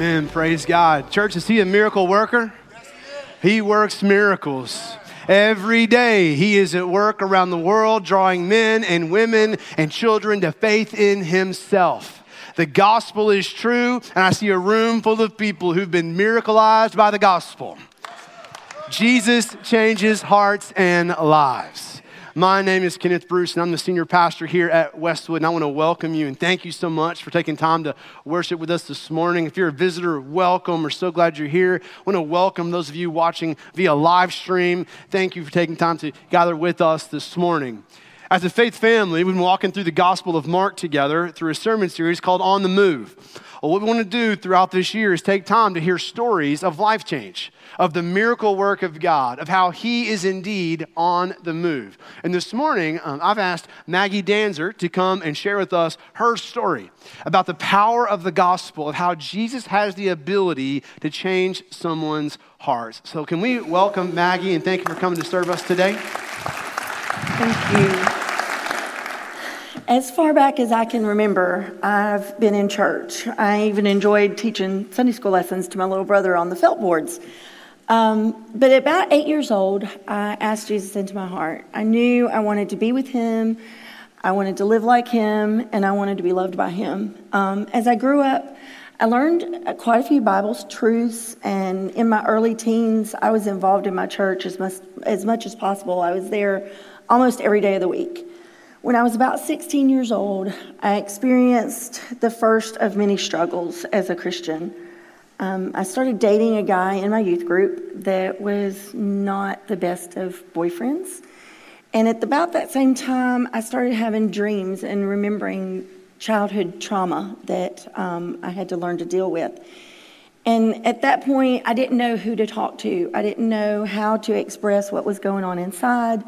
Amen. Praise God. Church, is he a miracle worker? He works miracles. Every day, he is at work around the world, drawing men and women and children to faith in himself. The gospel is true, and I see a room full of people who've been miracleized by the gospel. Jesus changes hearts and lives. My name is Kenneth Bruce, and I'm the senior pastor here at Westwood. And I want to welcome you and thank you so much for taking time to worship with us this morning. If you're a visitor, welcome. We're so glad you're here. I want to welcome those of you watching via live stream. Thank you for taking time to gather with us this morning. As a faith family, we've been walking through the Gospel of Mark together through a sermon series called On the Move. Well, what we want to do throughout this year is take time to hear stories of life change, of the miracle work of God, of how He is indeed on the move. And this morning, um, I've asked Maggie Danzer to come and share with us her story about the power of the gospel, of how Jesus has the ability to change someone's hearts. So, can we welcome Maggie and thank you for coming to serve us today? Thank you. As far back as I can remember, I've been in church. I even enjoyed teaching Sunday school lessons to my little brother on the felt boards. Um, but about eight years old, I asked Jesus into my heart. I knew I wanted to be with him, I wanted to live like him, and I wanted to be loved by him. Um, as I grew up, I learned quite a few Bible truths, and in my early teens, I was involved in my church as much as, much as possible. I was there almost every day of the week. When I was about 16 years old, I experienced the first of many struggles as a Christian. Um, I started dating a guy in my youth group that was not the best of boyfriends. And at about that same time, I started having dreams and remembering childhood trauma that um, I had to learn to deal with. And at that point, I didn't know who to talk to. I didn't know how to express what was going on inside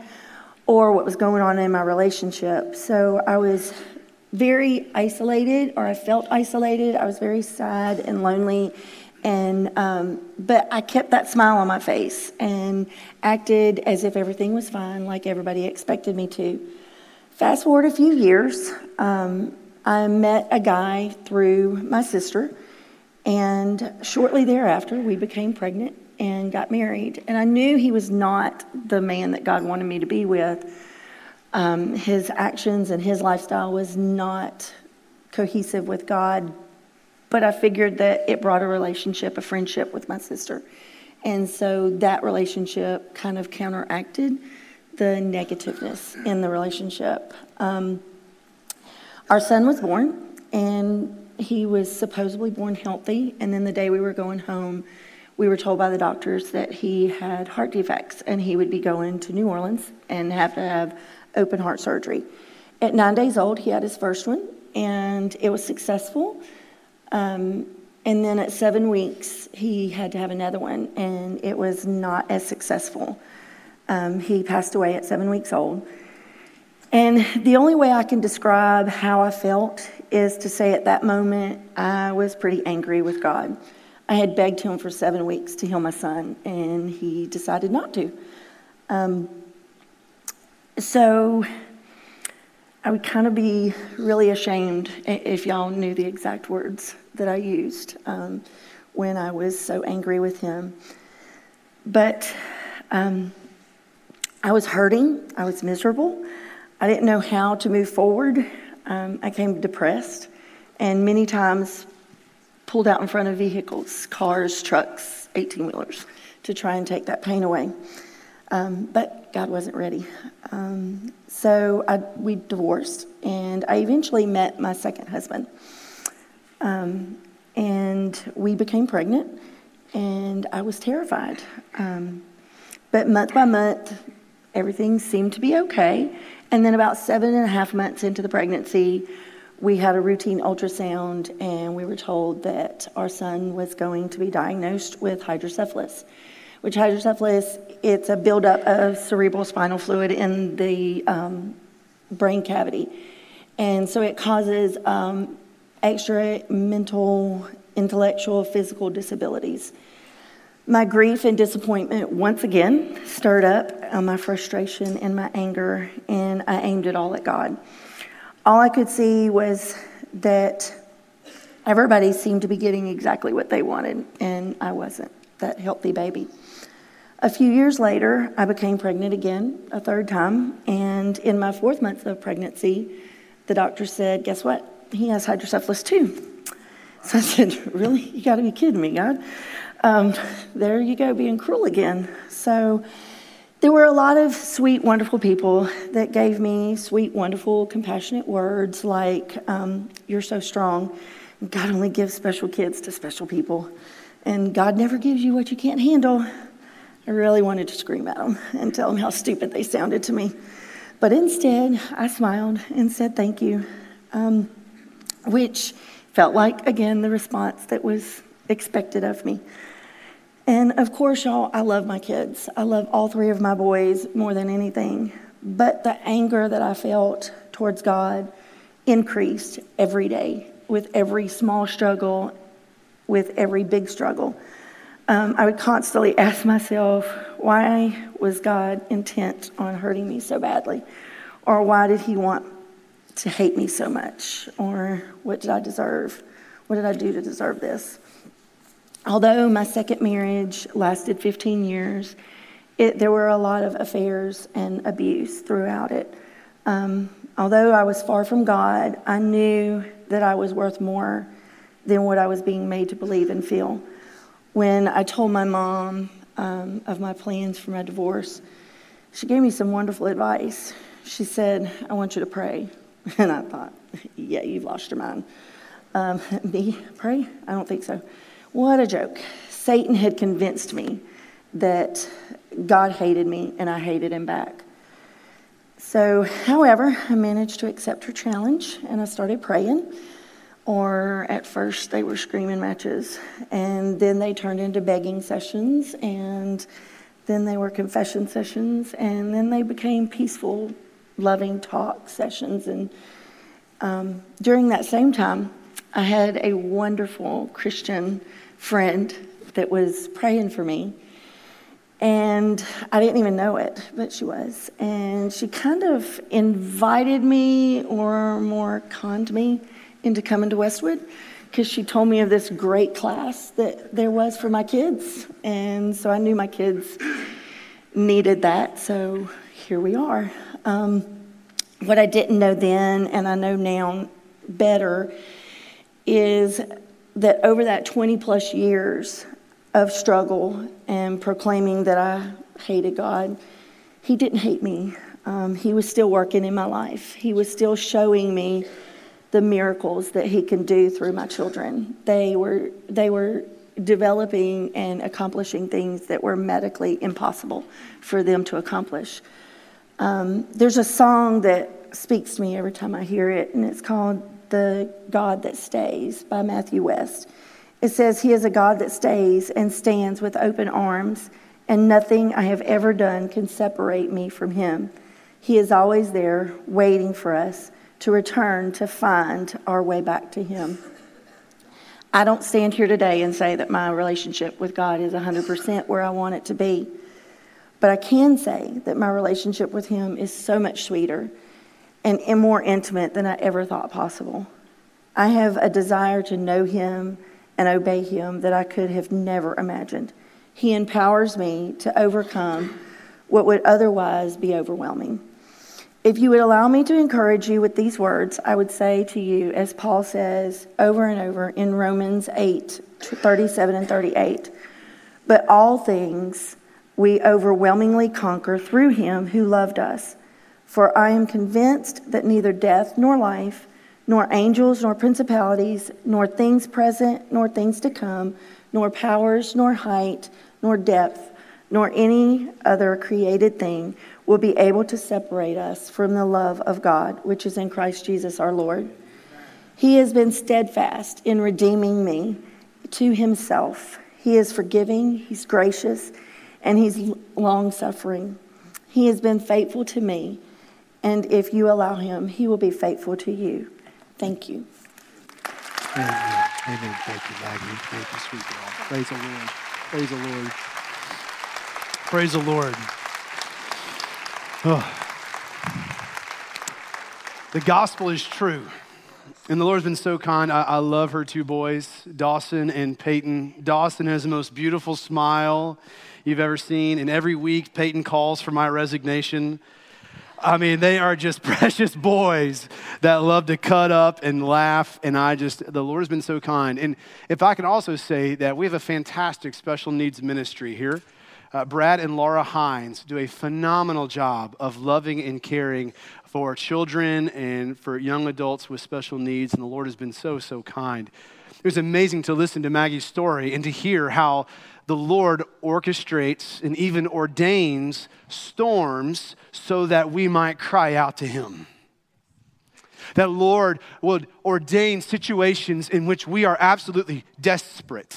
or what was going on in my relationship. So I was very isolated, or I felt isolated. I was very sad and lonely. And um, but I kept that smile on my face and acted as if everything was fine, like everybody expected me to. Fast forward a few years, um, I met a guy through my sister, and shortly thereafter, we became pregnant and got married. And I knew he was not the man that God wanted me to be with. Um, his actions and his lifestyle was not cohesive with God, but I figured that it brought a relationship, a friendship with my sister. And so that relationship kind of counteracted the negativeness in the relationship. Um, our son was born, and he was supposedly born healthy. And then the day we were going home, we were told by the doctors that he had heart defects and he would be going to New Orleans and have to have open heart surgery. At nine days old, he had his first one and it was successful. Um, and then at seven weeks, he had to have another one and it was not as successful. Um, he passed away at seven weeks old. And the only way I can describe how I felt is to say at that moment, I was pretty angry with God. I had begged him for seven weeks to heal my son, and he decided not to. Um, so I would kind of be really ashamed if y'all knew the exact words that I used um, when I was so angry with him. But um, I was hurting, I was miserable, I didn't know how to move forward. Um, I came depressed, and many times pulled out in front of vehicles, cars, trucks, 18 wheelers, to try and take that pain away. Um, but God wasn't ready. Um, so I, we divorced, and I eventually met my second husband. Um, and we became pregnant, and I was terrified. Um, but month by month, everything seemed to be okay. And then, about seven and a half months into the pregnancy, we had a routine ultrasound and we were told that our son was going to be diagnosed with hydrocephalus which hydrocephalus it's a buildup of cerebral spinal fluid in the um, brain cavity and so it causes um, extra mental intellectual physical disabilities my grief and disappointment once again stirred up uh, my frustration and my anger and i aimed it all at god all I could see was that Everybody seemed to be getting exactly what they wanted, and I wasn't that healthy baby. A few years later, I became pregnant again, a third time, and in my fourth month of pregnancy, the doctor said, Guess what? He has hydrocephalus too. So I said, Really? You got to be kidding me, God. Um, there you go, being cruel again. So there were a lot of sweet, wonderful people that gave me sweet, wonderful, compassionate words like, um, You're so strong. God only gives special kids to special people. And God never gives you what you can't handle. I really wanted to scream at them and tell them how stupid they sounded to me. But instead, I smiled and said thank you, um, which felt like, again, the response that was expected of me. And of course, y'all, I love my kids. I love all three of my boys more than anything. But the anger that I felt towards God increased every day with every small struggle, with every big struggle. Um, I would constantly ask myself, why was God intent on hurting me so badly? Or why did He want to hate me so much? Or what did I deserve? What did I do to deserve this? Although my second marriage lasted 15 years, it, there were a lot of affairs and abuse throughout it. Um, although I was far from God, I knew that I was worth more than what I was being made to believe and feel. When I told my mom um, of my plans for my divorce, she gave me some wonderful advice. She said, I want you to pray. And I thought, yeah, you've lost your mind. Um, me, pray? I don't think so. What a joke. Satan had convinced me that God hated me and I hated him back. So, however, I managed to accept her challenge and I started praying. Or at first, they were screaming matches, and then they turned into begging sessions, and then they were confession sessions, and then they became peaceful, loving talk sessions. And um, during that same time, I had a wonderful Christian friend that was praying for me and I didn't even know it, but she was. And she kind of invited me, or more conned me, into coming to Westwood because she told me of this great class that there was for my kids. And so I knew my kids needed that. So here we are. Um, what I didn't know then, and I know now better, is that over that 20 plus years, of struggle and proclaiming that I hated God, He didn't hate me. Um, he was still working in my life. He was still showing me the miracles that He can do through my children. They were they were developing and accomplishing things that were medically impossible for them to accomplish. Um, there's a song that speaks to me every time I hear it, and it's called "The God That Stays" by Matthew West. It says, He is a God that stays and stands with open arms, and nothing I have ever done can separate me from Him. He is always there, waiting for us to return to find our way back to Him. I don't stand here today and say that my relationship with God is 100% where I want it to be. But I can say that my relationship with Him is so much sweeter and more intimate than I ever thought possible. I have a desire to know Him and obey Him that I could have never imagined. He empowers me to overcome what would otherwise be overwhelming. If you would allow me to encourage you with these words, I would say to you, as Paul says over and over in Romans 8 37 and 38, but all things we overwhelmingly conquer through him who loved us. For I am convinced that neither death nor life nor angels, nor principalities, nor things present, nor things to come, nor powers, nor height, nor depth, nor any other created thing will be able to separate us from the love of God, which is in Christ Jesus our Lord. He has been steadfast in redeeming me to himself. He is forgiving, he's gracious, and he's long suffering. He has been faithful to me, and if you allow him, he will be faithful to you. Thank you. Amen. Amen. Thank you, Maggie. Thank you, sweet girl. Praise the Lord. Praise the Lord. Praise the Lord. Oh. The gospel is true. And the Lord's been so kind. I, I, love her two boys, Dawson and Peyton. Dawson has the most beautiful smile you've ever seen. And every week, Peyton calls for my resignation. I mean, they are just precious boys that love to cut up and laugh. And I just, the Lord has been so kind. And if I can also say that we have a fantastic special needs ministry here. Uh, Brad and Laura Hines do a phenomenal job of loving and caring for children and for young adults with special needs, and the Lord has been so, so kind. It was amazing to listen to Maggie's story and to hear how the Lord orchestrates and even ordains storms so that we might cry out to Him. That Lord would ordain situations in which we are absolutely desperate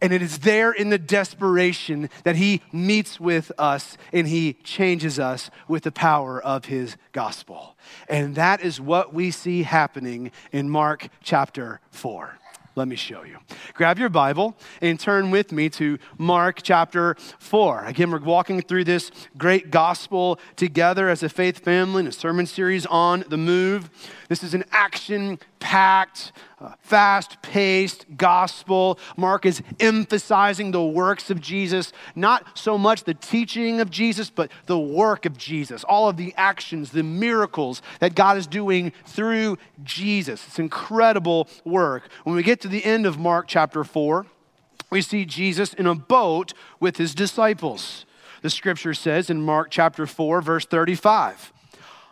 and it is there in the desperation that he meets with us and he changes us with the power of his gospel. And that is what we see happening in Mark chapter 4. Let me show you. Grab your Bible and turn with me to Mark chapter 4. Again, we're walking through this great gospel together as a faith family in a sermon series on the move. This is an action packed, uh, fast paced gospel. Mark is emphasizing the works of Jesus, not so much the teaching of Jesus, but the work of Jesus, all of the actions, the miracles that God is doing through Jesus. It's incredible work. When we get to the end of Mark chapter 4, we see Jesus in a boat with his disciples. The scripture says in Mark chapter 4, verse 35.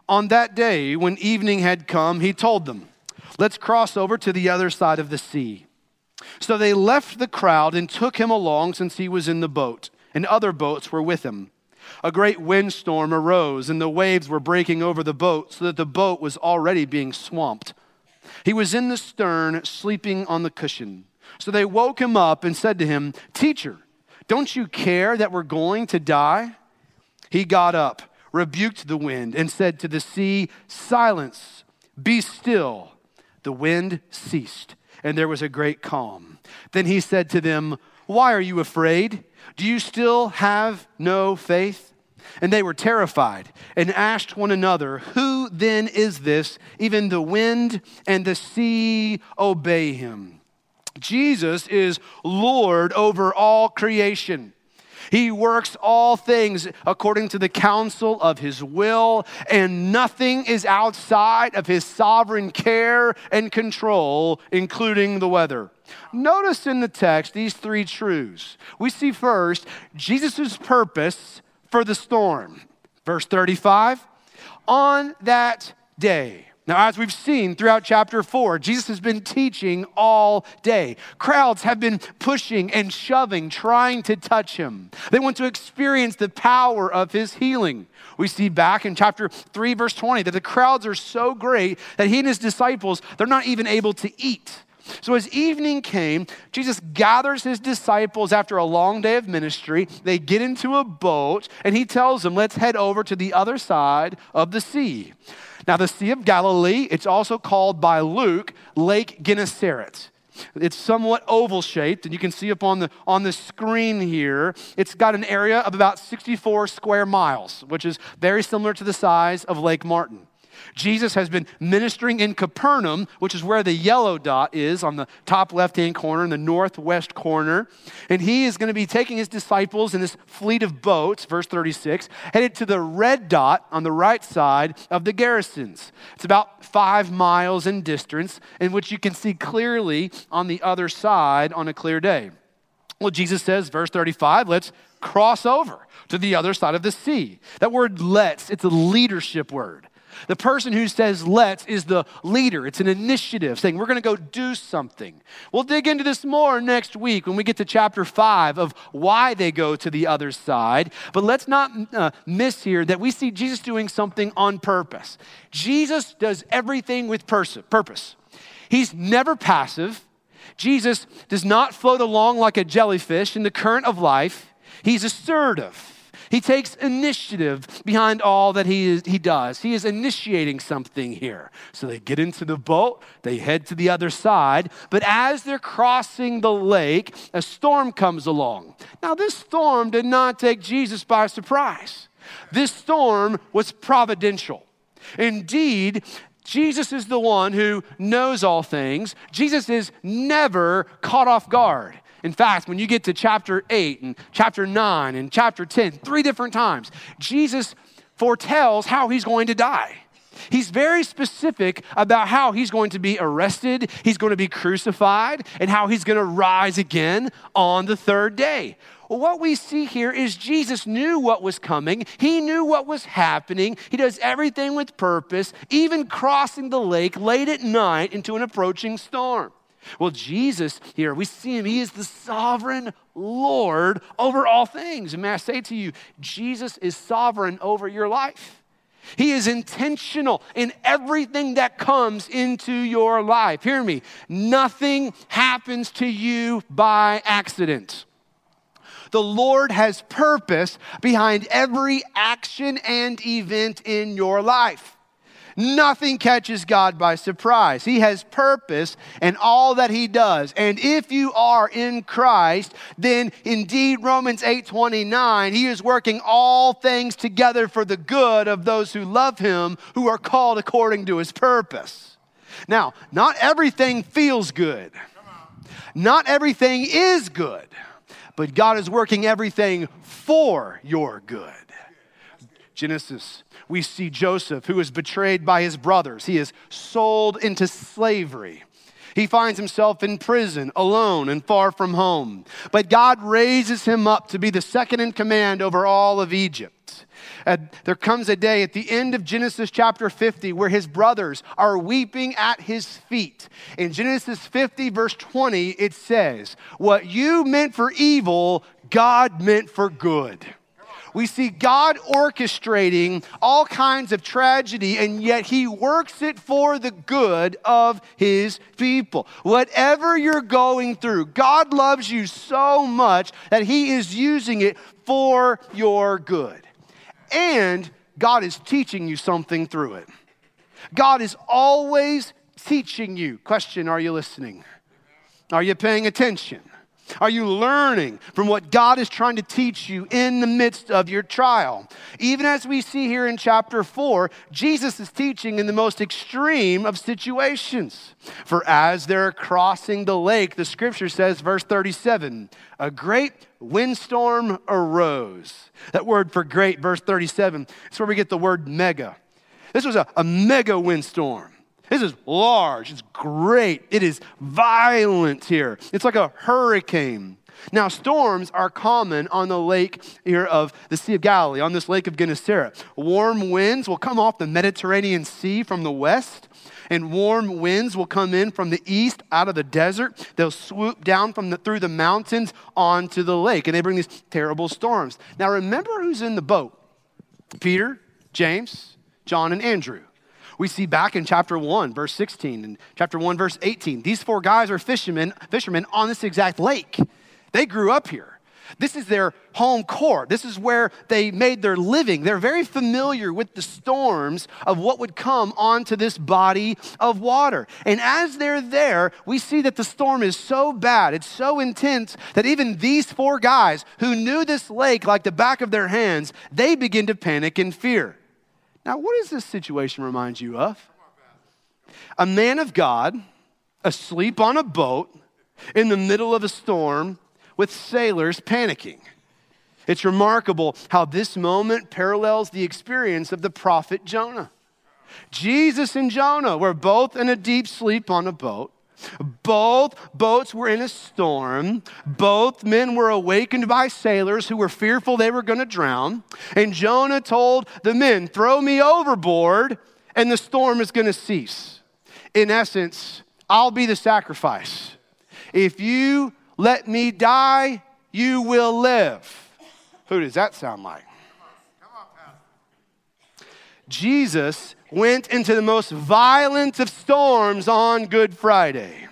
On that day, when evening had come, he told them, Let's cross over to the other side of the sea. So they left the crowd and took him along since he was in the boat, and other boats were with him. A great windstorm arose, and the waves were breaking over the boat, so that the boat was already being swamped. He was in the stern, sleeping on the cushion. So they woke him up and said to him, Teacher, don't you care that we're going to die? He got up, rebuked the wind, and said to the sea, Silence, be still. The wind ceased, and there was a great calm. Then he said to them, Why are you afraid? Do you still have no faith? And they were terrified and asked one another, Who then is this? Even the wind and the sea obey him. Jesus is Lord over all creation. He works all things according to the counsel of his will, and nothing is outside of his sovereign care and control, including the weather. Notice in the text these three truths. We see first Jesus' purpose for the storm. Verse 35 On that day, now, as we've seen throughout chapter four, Jesus has been teaching all day. Crowds have been pushing and shoving, trying to touch him. They want to experience the power of his healing. We see back in chapter 3, verse 20, that the crowds are so great that he and his disciples, they're not even able to eat. So, as evening came, Jesus gathers his disciples after a long day of ministry. They get into a boat, and he tells them, Let's head over to the other side of the sea. Now, the Sea of Galilee, it's also called by Luke Lake Gennesaret. It's somewhat oval shaped, and you can see up on the, on the screen here, it's got an area of about 64 square miles, which is very similar to the size of Lake Martin. Jesus has been ministering in Capernaum, which is where the yellow dot is on the top left hand corner in the northwest corner. And he is going to be taking his disciples in this fleet of boats, verse 36, headed to the red dot on the right side of the Gerasenes. It's about five miles in distance, in which you can see clearly on the other side on a clear day. Well, Jesus says, verse 35, let's cross over to the other side of the sea. That word let's, it's a leadership word. The person who says let's is the leader. It's an initiative saying we're going to go do something. We'll dig into this more next week when we get to chapter five of why they go to the other side. But let's not uh, miss here that we see Jesus doing something on purpose. Jesus does everything with pers- purpose, He's never passive. Jesus does not float along like a jellyfish in the current of life. He's assertive. He takes initiative behind all that he, is, he does. He is initiating something here. So they get into the boat, they head to the other side, but as they're crossing the lake, a storm comes along. Now, this storm did not take Jesus by surprise, this storm was providential. Indeed, Jesus is the one who knows all things. Jesus is never caught off guard. In fact, when you get to chapter 8 and chapter 9 and chapter 10, three different times, Jesus foretells how he's going to die. He's very specific about how he's going to be arrested, he's going to be crucified, and how he's going to rise again on the third day. Well, what we see here is Jesus knew what was coming. He knew what was happening. He does everything with purpose, even crossing the lake late at night into an approaching storm. Well, Jesus here, we see him. He is the sovereign Lord over all things. And may I say to you, Jesus is sovereign over your life. He is intentional in everything that comes into your life. Hear me. Nothing happens to you by accident. The Lord has purpose behind every action and event in your life. Nothing catches God by surprise. He has purpose in all that he does. And if you are in Christ, then indeed Romans 8:29, he is working all things together for the good of those who love him, who are called according to his purpose. Now, not everything feels good. Not everything is good. But God is working everything for your good. Genesis we see Joseph, who is betrayed by his brothers. He is sold into slavery. He finds himself in prison, alone and far from home. But God raises him up to be the second in command over all of Egypt. And there comes a day at the end of Genesis chapter 50 where his brothers are weeping at his feet. In Genesis 50, verse 20, it says, What you meant for evil, God meant for good we see God orchestrating all kinds of tragedy, and yet He works it for the good of His people. Whatever you're going through, God loves you so much that He is using it for your good. And God is teaching you something through it. God is always teaching you. Question Are you listening? Are you paying attention? Are you learning from what God is trying to teach you in the midst of your trial? Even as we see here in chapter 4, Jesus is teaching in the most extreme of situations. For as they're crossing the lake, the scripture says, verse 37, a great windstorm arose. That word for great, verse 37, is where we get the word mega. This was a, a mega windstorm. This is large, it's great, it is violent here. It's like a hurricane. Now, storms are common on the lake here of the Sea of Galilee, on this lake of Gennesaret. Warm winds will come off the Mediterranean Sea from the west, and warm winds will come in from the east out of the desert. They'll swoop down from the, through the mountains onto the lake, and they bring these terrible storms. Now, remember who's in the boat Peter, James, John, and Andrew we see back in chapter 1, verse 16, and chapter 1, verse 18. These four guys are fishermen, fishermen on this exact lake. They grew up here. This is their home court. This is where they made their living. They're very familiar with the storms of what would come onto this body of water. And as they're there, we see that the storm is so bad, it's so intense that even these four guys who knew this lake like the back of their hands, they begin to panic and fear. Now, what does this situation remind you of? A man of God asleep on a boat in the middle of a storm with sailors panicking. It's remarkable how this moment parallels the experience of the prophet Jonah. Jesus and Jonah were both in a deep sleep on a boat. Both boats were in a storm. Both men were awakened by sailors who were fearful they were going to drown. And Jonah told the men, Throw me overboard, and the storm is going to cease. In essence, I'll be the sacrifice. If you let me die, you will live. Who does that sound like? Jesus went into the most violent of storms on Good Friday.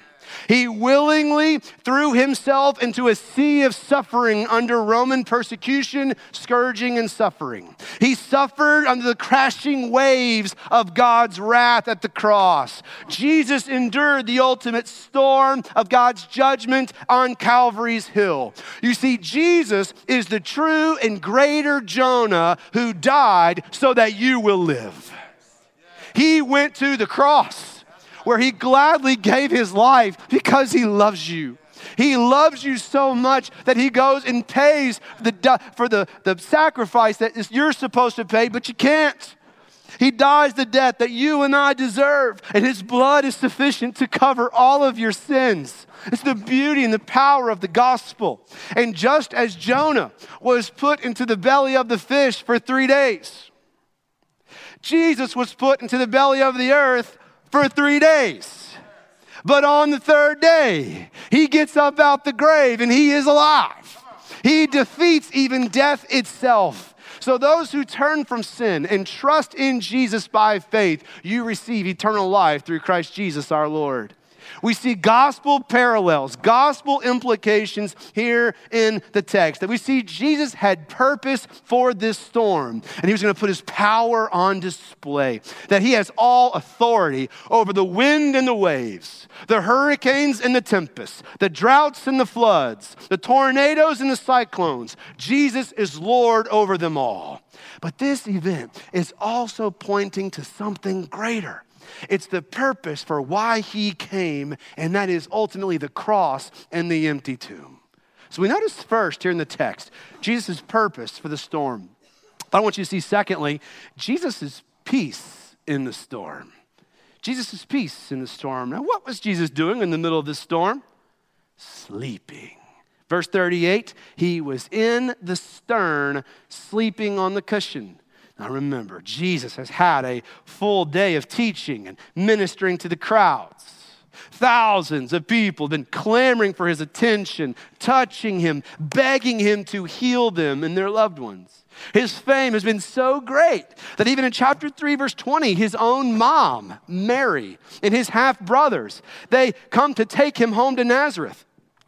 He willingly threw himself into a sea of suffering under Roman persecution, scourging, and suffering. He suffered under the crashing waves of God's wrath at the cross. Jesus endured the ultimate storm of God's judgment on Calvary's hill. You see, Jesus is the true and greater Jonah who died so that you will live. He went to the cross where he gladly gave his life because he loves you. He loves you so much that he goes and pays the, for the, the sacrifice that you're supposed to pay, but you can't. He dies the death that you and I deserve, and his blood is sufficient to cover all of your sins. It's the beauty and the power of the gospel. And just as Jonah was put into the belly of the fish for three days, Jesus was put into the belly of the earth for three days. But on the third day, he gets up out the grave and he is alive. He defeats even death itself. So, those who turn from sin and trust in Jesus by faith, you receive eternal life through Christ Jesus our Lord. We see gospel parallels, gospel implications here in the text. That we see Jesus had purpose for this storm, and he was going to put his power on display. That he has all authority over the wind and the waves, the hurricanes and the tempests, the droughts and the floods, the tornadoes and the cyclones. Jesus is Lord over them all. But this event is also pointing to something greater. It's the purpose for why he came, and that is ultimately the cross and the empty tomb. So we notice first here in the text Jesus' purpose for the storm. But I want you to see, secondly, Jesus' peace in the storm. Jesus' peace in the storm. Now, what was Jesus doing in the middle of the storm? Sleeping. Verse 38 He was in the stern, sleeping on the cushion. Now remember, Jesus has had a full day of teaching and ministering to the crowds. Thousands of people have been clamoring for his attention, touching him, begging him to heal them and their loved ones. His fame has been so great that even in chapter 3, verse 20, his own mom, Mary, and his half brothers, they come to take him home to Nazareth,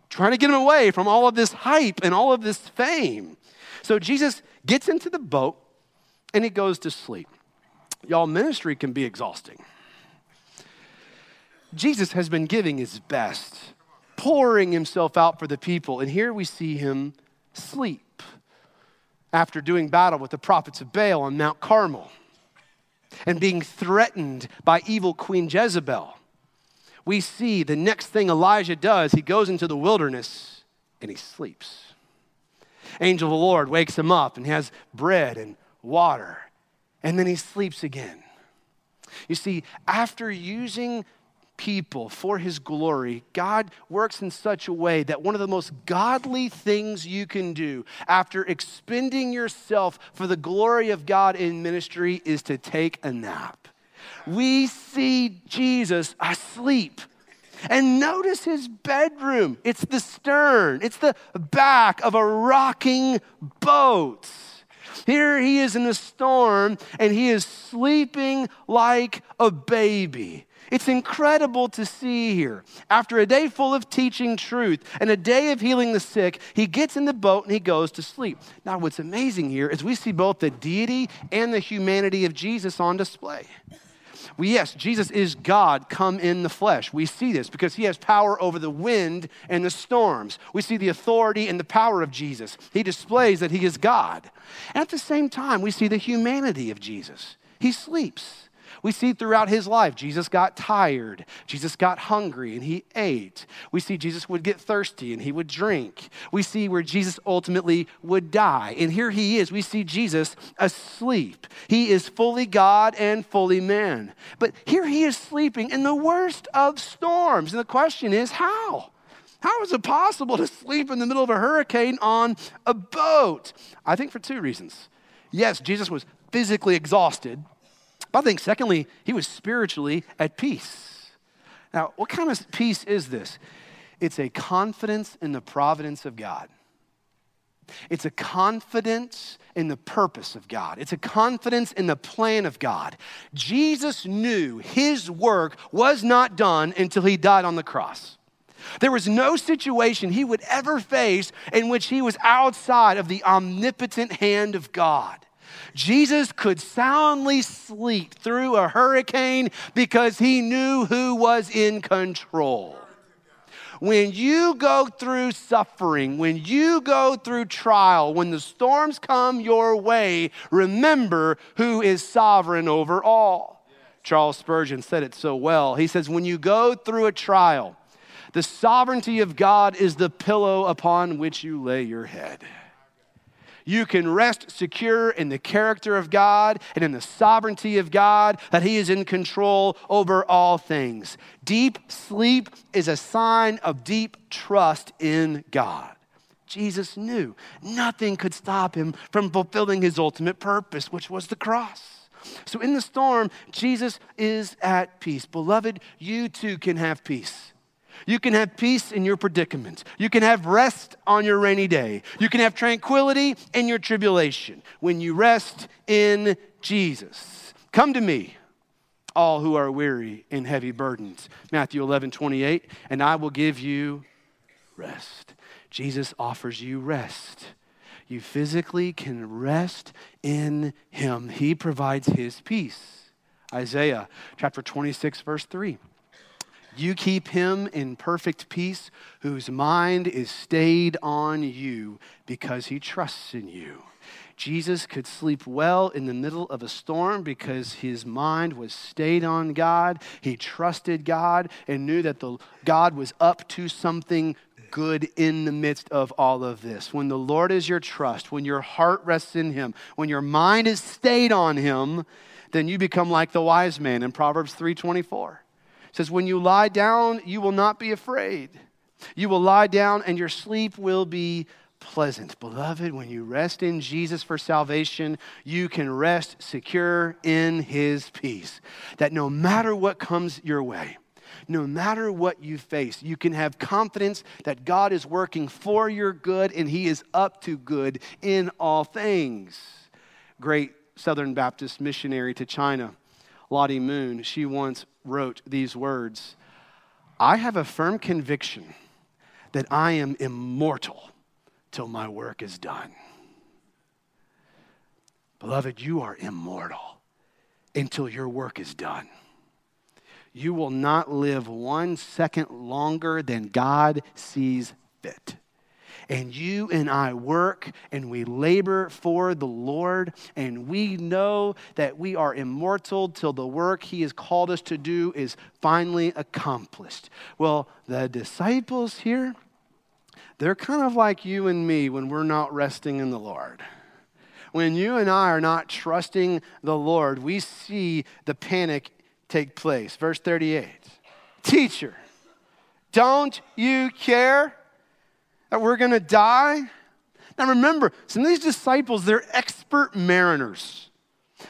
trying to get him away from all of this hype and all of this fame. So Jesus gets into the boat and he goes to sleep. Y'all, ministry can be exhausting. Jesus has been giving his best, pouring himself out for the people, and here we see him sleep after doing battle with the prophets of Baal on Mount Carmel and being threatened by evil Queen Jezebel. We see the next thing Elijah does, he goes into the wilderness and he sleeps. Angel of the Lord wakes him up and he has bread and water, and then he sleeps again. You see, after using people for his glory, God works in such a way that one of the most godly things you can do after expending yourself for the glory of God in ministry is to take a nap. We see Jesus asleep. And notice his bedroom. It's the stern, it's the back of a rocking boat. Here he is in the storm and he is sleeping like a baby. It's incredible to see here. After a day full of teaching truth and a day of healing the sick, he gets in the boat and he goes to sleep. Now, what's amazing here is we see both the deity and the humanity of Jesus on display. Well, yes, Jesus is God come in the flesh. We see this because he has power over the wind and the storms. We see the authority and the power of Jesus. He displays that he is God. At the same time, we see the humanity of Jesus. He sleeps. We see throughout his life, Jesus got tired, Jesus got hungry, and he ate. We see Jesus would get thirsty and he would drink. We see where Jesus ultimately would die. And here he is. We see Jesus asleep. He is fully God and fully man. But here he is sleeping in the worst of storms. And the question is, how? How is it possible to sleep in the middle of a hurricane on a boat? I think for two reasons. Yes, Jesus was physically exhausted, but I think, secondly, he was spiritually at peace. Now, what kind of peace is this? It's a confidence in the providence of God. It's a confidence in the purpose of God. It's a confidence in the plan of God. Jesus knew his work was not done until he died on the cross. There was no situation he would ever face in which he was outside of the omnipotent hand of God. Jesus could soundly sleep through a hurricane because he knew who was in control. When you go through suffering, when you go through trial, when the storms come your way, remember who is sovereign over all. Charles Spurgeon said it so well. He says, When you go through a trial, the sovereignty of God is the pillow upon which you lay your head. You can rest secure in the character of God and in the sovereignty of God, that He is in control over all things. Deep sleep is a sign of deep trust in God. Jesus knew nothing could stop him from fulfilling his ultimate purpose, which was the cross. So in the storm, Jesus is at peace. Beloved, you too can have peace. You can have peace in your predicament. You can have rest on your rainy day. You can have tranquility in your tribulation when you rest in Jesus. Come to me, all who are weary and heavy burdens. Matthew 11, 28, and I will give you rest. Jesus offers you rest. You physically can rest in Him, He provides His peace. Isaiah chapter 26, verse 3. You keep him in perfect peace, whose mind is stayed on you because he trusts in you. Jesus could sleep well in the middle of a storm because his mind was stayed on God. He trusted God and knew that the God was up to something good in the midst of all of this. When the Lord is your trust, when your heart rests in him, when your mind is stayed on him, then you become like the wise man in Proverbs 324. Says, When you lie down, you will not be afraid. You will lie down and your sleep will be pleasant. Beloved, when you rest in Jesus for salvation, you can rest secure in his peace. That no matter what comes your way, no matter what you face, you can have confidence that God is working for your good and he is up to good in all things. Great Southern Baptist missionary to China, Lottie Moon, she once wrote these words I have a firm conviction that I am immortal till my work is done. Beloved, you are immortal until your work is done. You will not live one second longer than God sees fit and you and I work and we labor for the Lord, and we know that we are immortal till the work He has called us to do is finally accomplished. Well, the disciples here, they're kind of like you and me when we're not resting in the Lord. When you and I are not trusting the Lord, we see the panic take place. Verse 38 Teacher, don't you care? That we're going to die? Now remember, some of these disciples, they're expert mariners.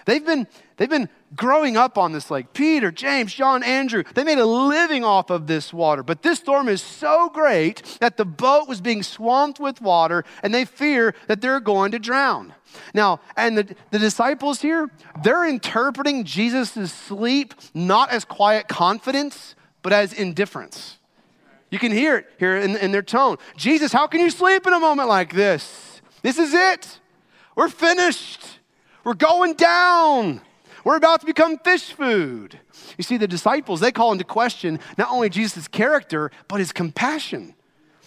They've been, they've been growing up on this lake. Peter, James, John, Andrew, they made a living off of this water. But this storm is so great that the boat was being swamped with water and they fear that they're going to drown. Now, and the, the disciples here, they're interpreting Jesus' sleep not as quiet confidence, but as indifference. You can hear it here in, in their tone. Jesus, how can you sleep in a moment like this? This is it. We're finished. We're going down. We're about to become fish food. You see, the disciples, they call into question not only Jesus' character, but his compassion.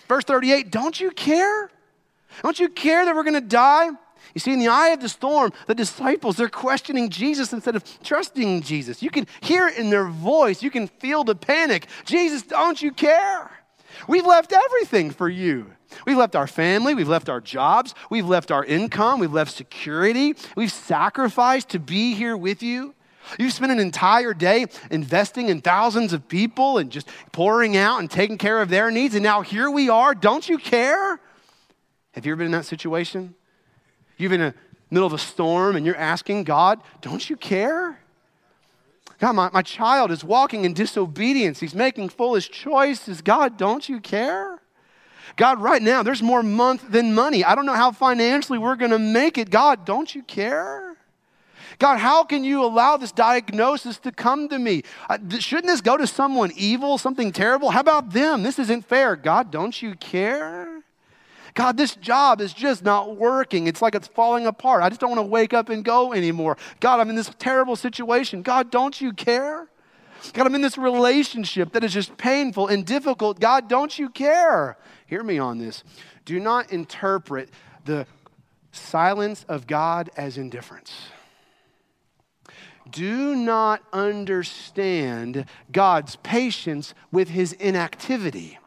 Verse 38 Don't you care? Don't you care that we're going to die? You see, in the eye of the storm, the disciples, they're questioning Jesus instead of trusting Jesus. You can hear it in their voice, you can feel the panic. Jesus, don't you care? We've left everything for you. We've left our family, we've left our jobs, we've left our income, we've left security, we've sacrificed to be here with you. You've spent an entire day investing in thousands of people and just pouring out and taking care of their needs, and now here we are. Don't you care? Have you ever been in that situation? You've been in the middle of a storm and you're asking God, Don't you care? God, my, my child is walking in disobedience. He's making foolish choices. God, don't you care? God, right now, there's more month than money. I don't know how financially we're going to make it. God, don't you care? God, how can you allow this diagnosis to come to me? Uh, shouldn't this go to someone evil, something terrible? How about them? This isn't fair. God, don't you care? God, this job is just not working. It's like it's falling apart. I just don't want to wake up and go anymore. God, I'm in this terrible situation. God, don't you care? God, I'm in this relationship that is just painful and difficult. God, don't you care? Hear me on this. Do not interpret the silence of God as indifference. do not understand God's patience with his inactivity.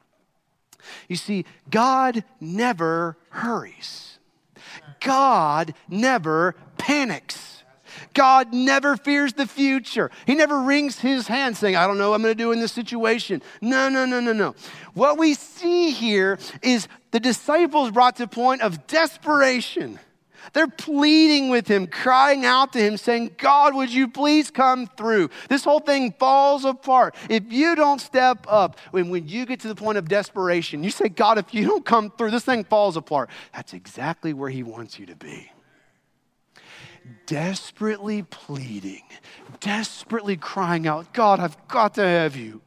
You see, God never hurries. God never panics. God never fears the future. He never wrings his hand saying, I don't know what I'm going to do in this situation. No, no, no, no, no. What we see here is the disciples brought to a point of desperation. They're pleading with him, crying out to him, saying, God, would you please come through? This whole thing falls apart. If you don't step up, when, when you get to the point of desperation, you say, God, if you don't come through, this thing falls apart. That's exactly where he wants you to be. Desperately pleading, desperately crying out, God, I've got to have you.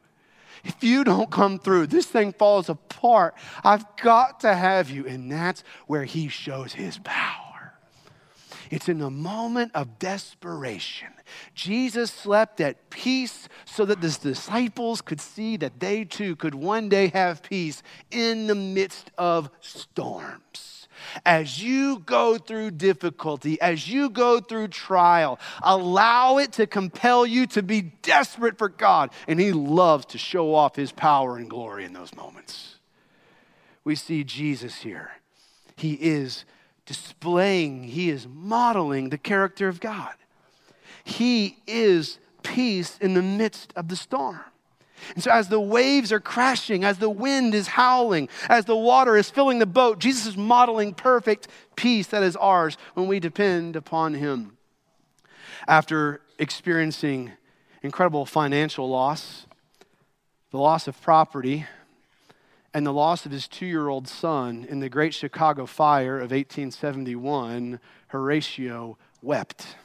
If you don't come through, this thing falls apart. I've got to have you. And that's where he shows his power. It's in the moment of desperation. Jesus slept at peace so that the disciples could see that they too could one day have peace in the midst of storms. As you go through difficulty, as you go through trial, allow it to compel you to be desperate for God. And He loves to show off His power and glory in those moments. We see Jesus here. He is displaying, he is modeling the character of God. He is peace in the midst of the storm. And so, as the waves are crashing, as the wind is howling, as the water is filling the boat, Jesus is modeling perfect peace that is ours when we depend upon Him. After experiencing incredible financial loss, the loss of property, and the loss of his two year old son in the Great Chicago Fire of 1871, Horatio wept.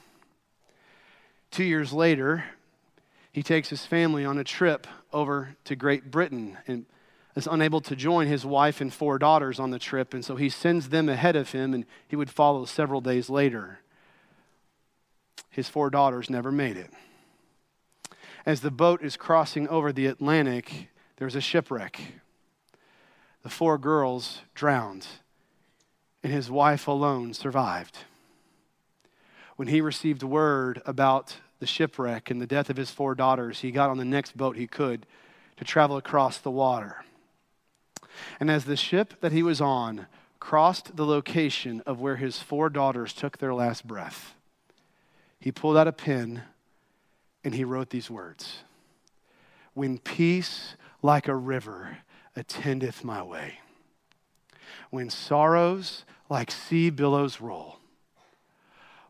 Two years later, he takes his family on a trip over to Great Britain and is unable to join his wife and four daughters on the trip, and so he sends them ahead of him, and he would follow several days later. His four daughters never made it. As the boat is crossing over the Atlantic, there's a shipwreck the four girls drowned, and his wife alone survived. When he received word about the shipwreck and the death of his four daughters, he got on the next boat he could to travel across the water. And as the ship that he was on crossed the location of where his four daughters took their last breath, he pulled out a pen and he wrote these words When peace like a river attendeth my way. When sorrows like sea billows roll,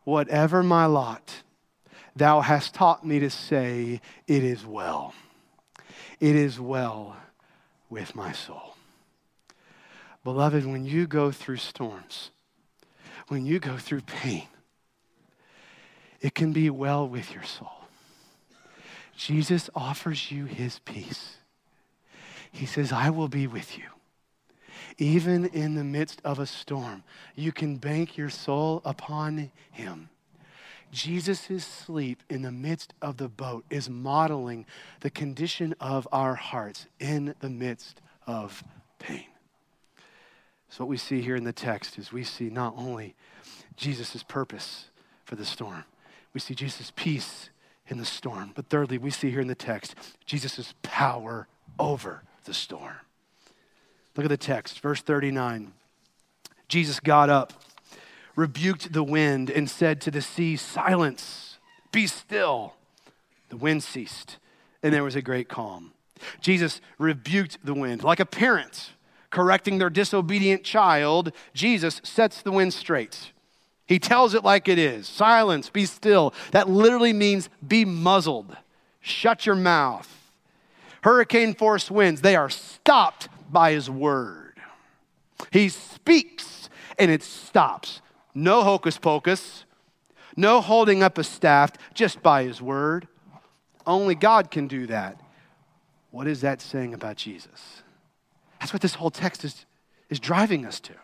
whatever my lot, thou hast taught me to say, It is well. It is well with my soul. Beloved, when you go through storms, when you go through pain, it can be well with your soul. Jesus offers you his peace. He says, I will be with you. Even in the midst of a storm, you can bank your soul upon him. Jesus' sleep in the midst of the boat is modeling the condition of our hearts in the midst of pain. So, what we see here in the text is we see not only Jesus' purpose for the storm, we see Jesus' peace in the storm, but thirdly, we see here in the text Jesus' power over the storm. Look at the text, verse 39. Jesus got up, rebuked the wind, and said to the sea, Silence, be still. The wind ceased, and there was a great calm. Jesus rebuked the wind like a parent correcting their disobedient child. Jesus sets the wind straight. He tells it like it is silence, be still. That literally means be muzzled, shut your mouth. Hurricane force winds, they are stopped by his word. He speaks and it stops. No hocus pocus, no holding up a staff, just by his word. Only God can do that. What is that saying about Jesus? That's what this whole text is, is driving us to.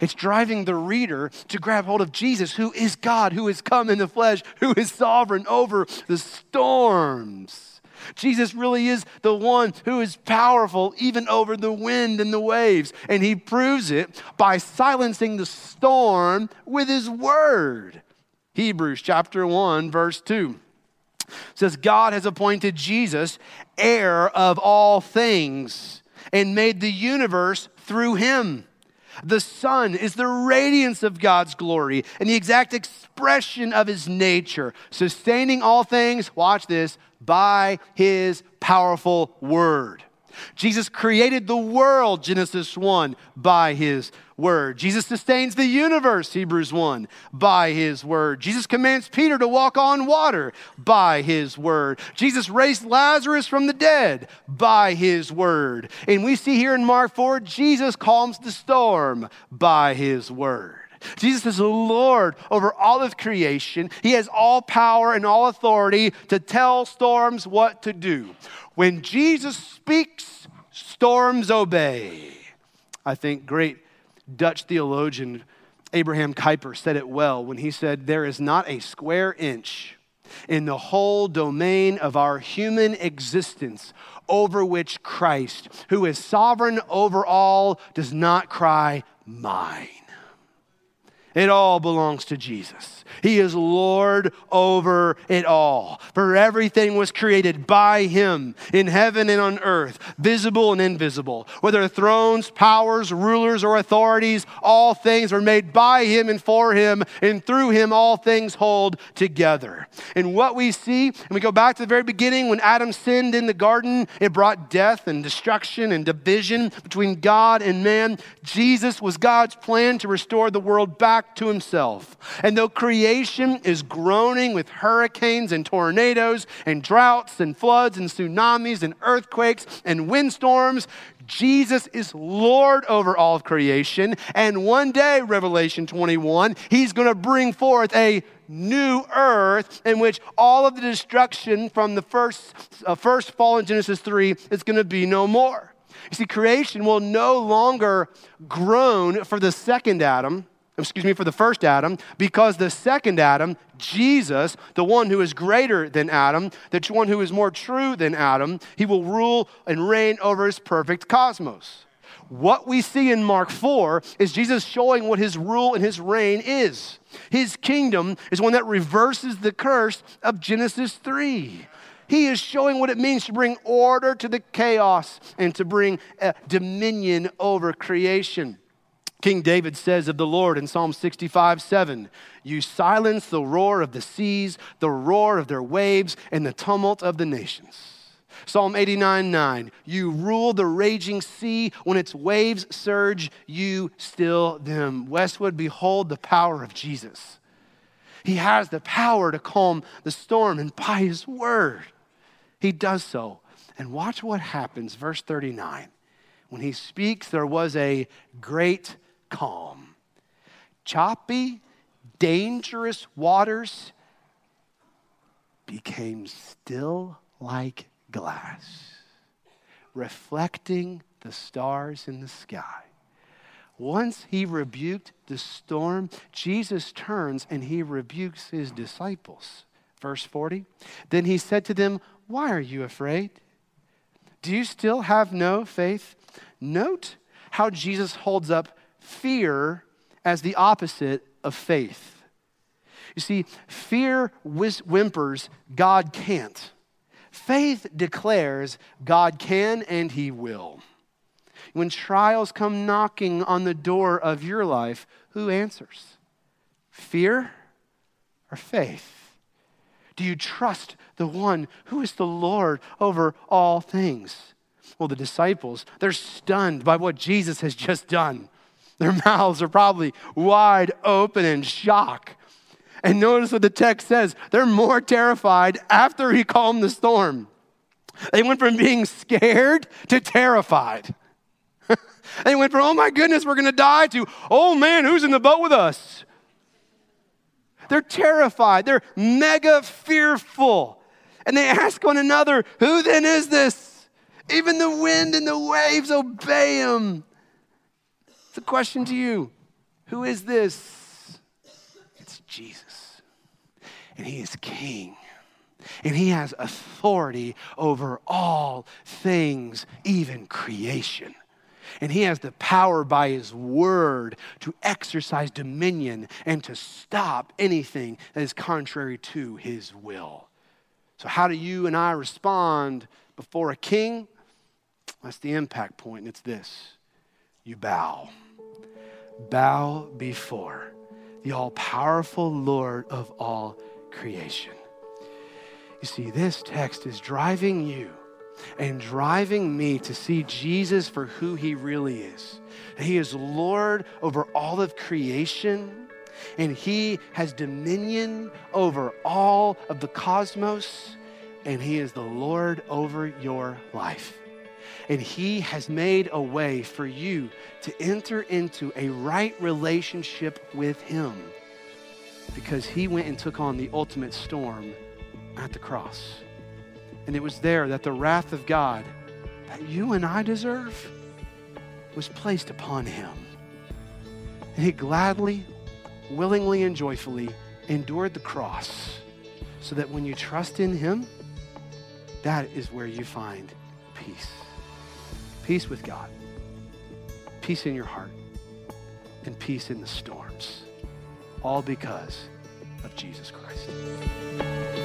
It's driving the reader to grab hold of Jesus, who is God, who has come in the flesh, who is sovereign over the storms. Jesus really is the one who is powerful even over the wind and the waves. And he proves it by silencing the storm with his word. Hebrews chapter 1, verse 2. says God has appointed Jesus heir of all things and made the universe through him. The Son is the radiance of God's glory and the exact expression of his nature, sustaining all things, watch this, by his powerful word. Jesus created the world, Genesis 1, by his word. Jesus sustains the universe, Hebrews 1, by his word. Jesus commands Peter to walk on water by his word. Jesus raised Lazarus from the dead by his word. And we see here in Mark 4, Jesus calms the storm by his word. Jesus is Lord over all of creation. He has all power and all authority to tell storms what to do. When Jesus speaks, storms obey. I think great Dutch theologian Abraham Kuyper said it well when he said, There is not a square inch in the whole domain of our human existence over which Christ, who is sovereign over all, does not cry, Mine. It all belongs to Jesus. He is Lord over it all. For everything was created by Him in heaven and on earth, visible and invisible. Whether thrones, powers, rulers, or authorities, all things are made by Him and for Him, and through Him all things hold together. And what we see, and we go back to the very beginning when Adam sinned in the garden, it brought death and destruction and division between God and man. Jesus was God's plan to restore the world back to Himself. And though creation is groaning with hurricanes and tornadoes and droughts and floods and tsunamis and earthquakes and windstorms. Jesus is Lord over all of creation. And one day, Revelation 21, he's going to bring forth a new earth in which all of the destruction from the first, uh, first fall in Genesis 3 is going to be no more. You see, creation will no longer groan for the second Adam excuse me, for the first Adam, because the second Adam, Jesus, the one who is greater than Adam, the one who is more true than Adam, he will rule and reign over his perfect cosmos. What we see in Mark 4 is Jesus showing what his rule and his reign is. His kingdom is one that reverses the curse of Genesis 3. He is showing what it means to bring order to the chaos and to bring uh, dominion over creation. King David says of the Lord in Psalm 65 7, You silence the roar of the seas, the roar of their waves, and the tumult of the nations. Psalm 89 9, You rule the raging sea. When its waves surge, you still them. Westwood, behold the power of Jesus. He has the power to calm the storm, and by his word, he does so. And watch what happens, verse 39. When he speaks, there was a great calm. Choppy, dangerous waters became still like glass, reflecting the stars in the sky. Once he rebuked the storm, Jesus turns and he rebukes his disciples. Verse 40 Then he said to them, Why are you afraid? Do you still have no faith? Note how Jesus holds up fear as the opposite of faith. You see, fear whimpers, God can't. Faith declares God can and He will. When trials come knocking on the door of your life, who answers? Fear or faith? Do you trust the one who is the Lord over all things? Well, the disciples, they're stunned by what Jesus has just done. Their mouths are probably wide open in shock. And notice what the text says they're more terrified after he calmed the storm. They went from being scared to terrified. they went from, oh my goodness, we're going to die, to, oh man, who's in the boat with us? They're terrified. They're mega fearful. And they ask one another, who then is this? Even the wind and the waves obey him. A question to you Who is this? It's Jesus. And he is king. And he has authority over all things, even creation. And he has the power by his word to exercise dominion and to stop anything that is contrary to his will. So, how do you and I respond before a king? That's the impact point, and it's this you bow. Bow before the all powerful Lord of all creation. You see, this text is driving you and driving me to see Jesus for who he really is. He is Lord over all of creation, and he has dominion over all of the cosmos, and he is the Lord over your life. And he has made a way for you to enter into a right relationship with him because he went and took on the ultimate storm at the cross. And it was there that the wrath of God that you and I deserve was placed upon him. And he gladly, willingly, and joyfully endured the cross so that when you trust in him, that is where you find peace. Peace with God, peace in your heart, and peace in the storms. All because of Jesus Christ.